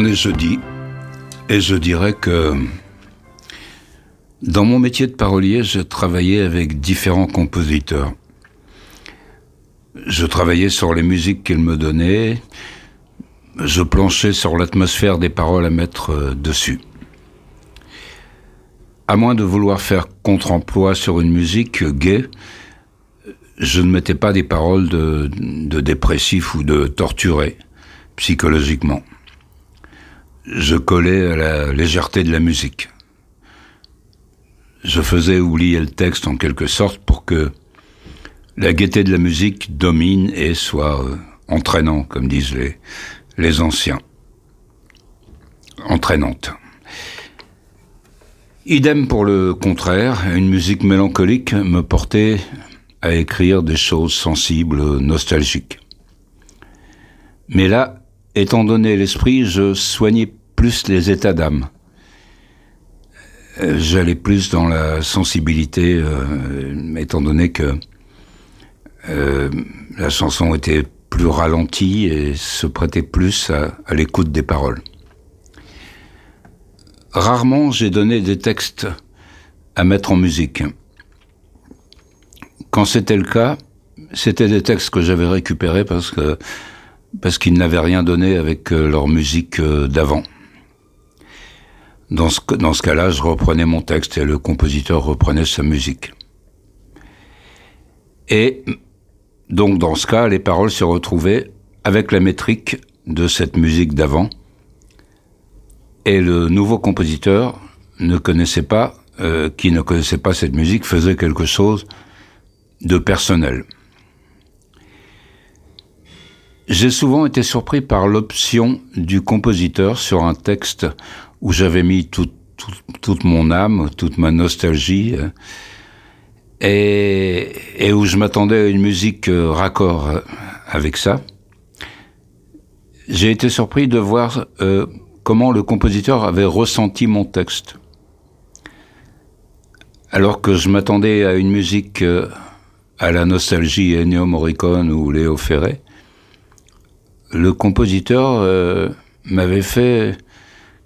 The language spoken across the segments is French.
On est jeudi, et je dirais que dans mon métier de parolier, je travaillais avec différents compositeurs. Je travaillais sur les musiques qu'ils me donnaient, je planchais sur l'atmosphère des paroles à mettre euh, dessus. À moins de vouloir faire contre-emploi sur une musique gay, je ne mettais pas des paroles de, de dépressif ou de torturé psychologiquement. Je collais à la légèreté de la musique. Je faisais oublier le texte en quelque sorte pour que la gaieté de la musique domine et soit euh, entraînant, comme disent les, anciens. Entraînante. Idem pour le contraire, une musique mélancolique me portait à écrire des choses sensibles, nostalgiques. Mais là, étant donné l'esprit, je soignais plus les états d'âme. Euh, j'allais plus dans la sensibilité, euh, étant donné que euh, la chanson était plus ralentie et se prêtait plus à, à l'écoute des paroles. Rarement j'ai donné des textes à mettre en musique. Quand c'était le cas, c'était des textes que j'avais récupérés parce que parce qu'ils n'avaient rien donné avec leur musique d'avant. Dans ce, dans cas-là, je reprenais mon texte et le compositeur reprenait sa musique. Et donc dans ce cas, les paroles se retrouvaient avec la métrique de cette musique d'avant. Et le nouveau compositeur ne connaissait pas, euh, qui ne connaissait pas cette musique, faisait quelque chose de personnel. J'ai souvent été surpris par l'option du compositeur sur un texte où j'avais mis tout, tout, toute mon âme, toute ma nostalgie, euh, et, et où je m'attendais à une musique euh, raccord euh, avec ça. J'ai été surpris de voir euh, comment le compositeur avait ressenti mon texte. Alors que je m'attendais à une musique euh, à la nostalgie Ennio Morricone ou Léo Ferré, le compositeur euh, m'avait fait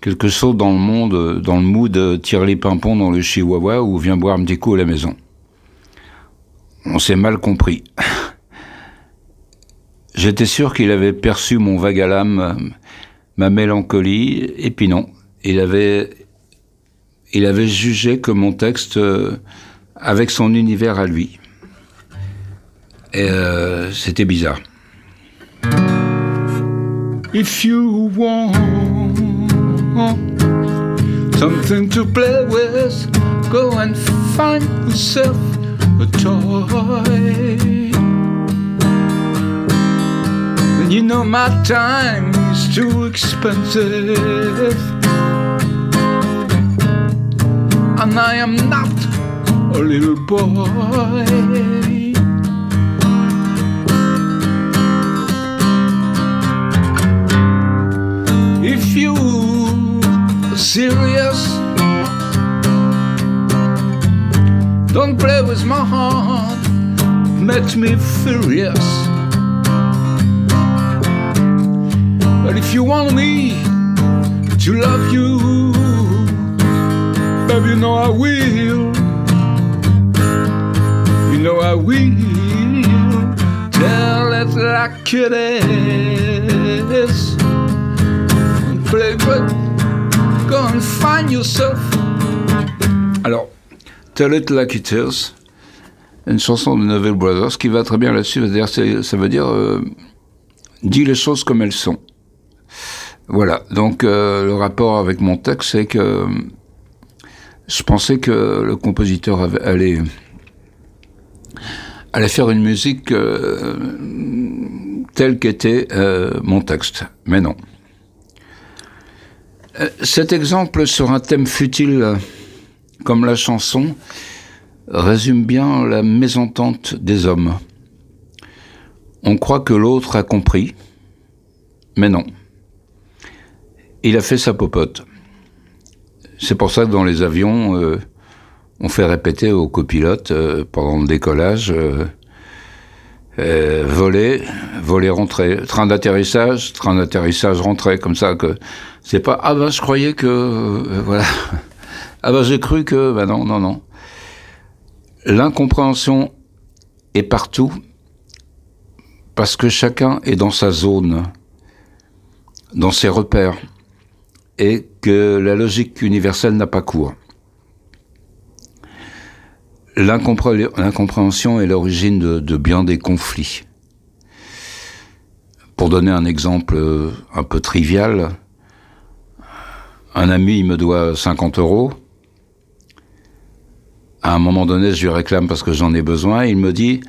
quelque chose dans le monde, dans le mood tire les pimpons dans le chihuahua ou viens boire un petit à la maison. On s'est mal compris. J'étais sûr qu'il avait perçu mon vague à l'âme, ma mélancolie, et puis non. Il avait, il avait jugé que mon texte, euh, avec son univers à lui. Et euh, c'était bizarre. If you want something to play with, go and find yourself a toy. And you know my time is too expensive. And I am not a little boy. Don't play with my heart, makes me furious. But if you want me to love you, baby, you know I will. You know I will. Tell it like it is play, but go and find yourself. Alors, Tell It Like It Is, une chanson de Neville Brothers qui va très bien là-dessus. Ça veut dire, euh, dis les choses comme elles sont. Voilà. Donc, euh, le rapport avec mon texte, c'est que euh, je pensais que le compositeur allait, allait faire une musique euh, telle qu'était mon texte. Mais non. Cet exemple sur un thème futile comme la chanson résume bien la mésentente des hommes. On croit que l'autre a compris, mais non. Il a fait sa popote. C'est pour ça que dans les avions, euh, on fait répéter aux copilotes euh, pendant le décollage euh, voler, voler, rentrer. Train d'atterrissage, train d'atterrissage, rentrer, comme ça que c'est pas ah ben je croyais que voilà ah ben j'ai cru que ben non non non. L'incompréhension est partout parce que chacun est dans sa zone, dans ses repères, et que la logique universelle n'a pas cours. L'incompréhension est l'origine de, bien des conflits. Pour donner un exemple euh, un peu trivial, un ami me doit 50 euros. À un moment donné, je lui réclame parce que j'en ai besoin. Il me dit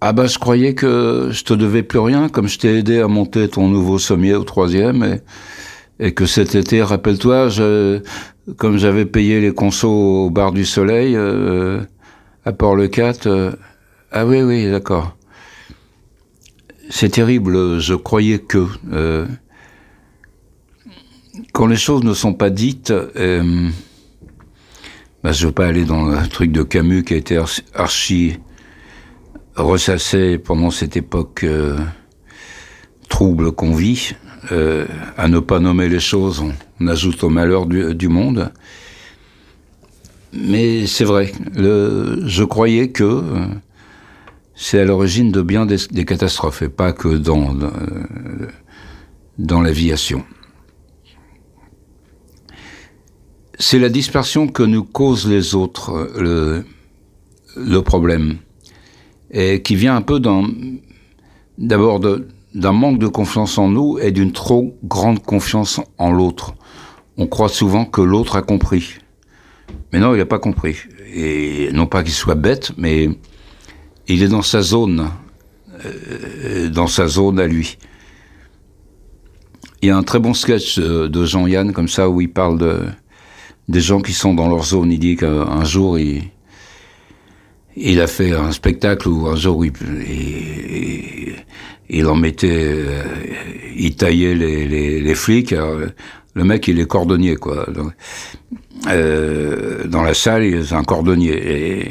Ah bah, je croyais que je te devais plus rien, comme je t'ai aidé à monter ton nouveau sommier au troisième. Et, que cet été, rappelle-toi, comme j'avais payé les consos au bar du soleil, euh, à Port-le-Cat. Euh, ah oui, oui, d'accord. C'est terrible, je croyais que... Euh, quand les choses ne sont pas dites, euh, bah, je veux pas aller dans le truc de Camus qui a été archi ressassé pendant cette époque trouble qu'on vit, à ne pas nommer les choses, on, ajoute au malheur du monde. Mais c'est vrai, je croyais que euh, c'est à l'origine de bien des, catastrophes et pas que dans, l'aviation. C'est la dispersion que nous causent les autres, le, le problème, et qui vient un peu d'abord d'un manque de confiance en nous et d'une trop grande confiance en l'autre. On croit souvent que l'autre a compris. Mais non, il n'a pas compris. Et non pas qu'il soit bête, mais il est dans sa zone, euh, dans sa zone à lui. Il y a un très bon sketch de Jean-Yann comme ça où il parle de, des gens qui sont dans leur zone. Il dit qu'un jour, il, il a fait un spectacle où un jour, il, il, en mettait, euh, il taillait les, les, les flics. le mec, il est cordonnier, quoi. Euh, dans la salle, il a un cordonnier. Et,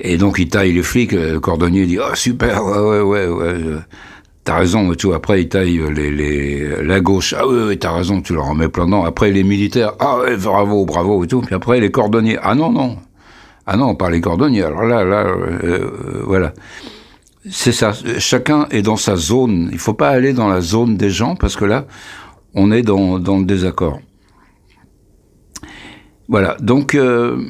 et, donc il taille les flics, le cordonnier dit « Oh super, ouais, ouais, ouais, ouais, t'as raison, et tout. Après il taille les, les, la gauche, « Ah oui, ouais, t'as raison, tu leur en mets plein dedans. » Après les militaires « Ah ouais, bravo, bravo, et tout. Puis après les cordonniers, « Ah non, non, ah non, pas les cordonniers. Alors là, là, euh, voilà. C'est ça. Chacun est dans sa zone. Il faut pas aller dans la zone des gens parce que là, on est dans, dans le désaccord. Voilà, donc euh,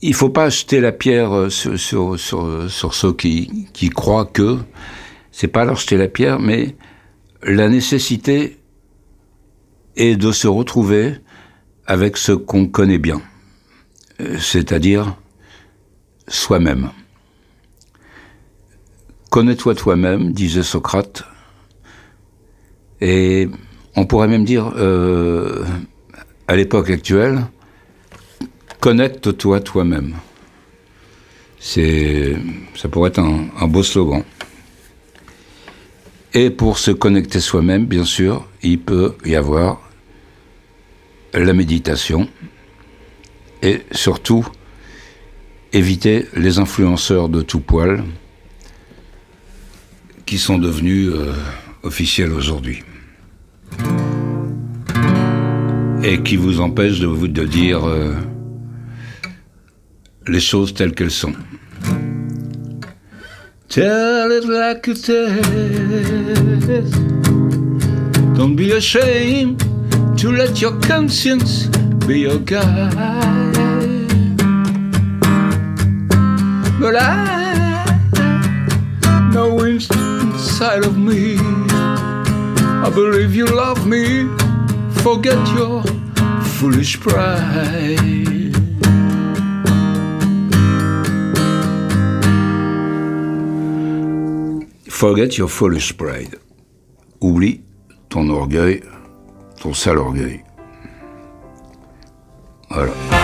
il faut pas jeter la pierre euh, sur, sur, sur, ceux qui, qui croient que c'est pas leur jeter la pierre, mais la nécessité est de se retrouver avec ce qu'on connaît bien, c'est-à-dire soi-même. Connais-toi toi-même, disait Socrate, et on pourrait même dire euh, à l'époque actuelle, connecte-toi toi-même. C'est, ça pourrait être un, beau slogan. Et pour se connecter soi-même, bien sûr, il peut y avoir la méditation et surtout éviter les influenceurs de tout poil qui sont devenus euh, officiels aujourd'hui et qui vous empêche de vous de dire euh, les choses telles qu'elles sont. Tell it like it is. Don't be ashamed to let your conscience be your guide. But I know inside of me, I believe you love me. Forget your foolish pride. Forget your foolish pride. Oublie ton orgueil, ton sale orgueil. Voilà.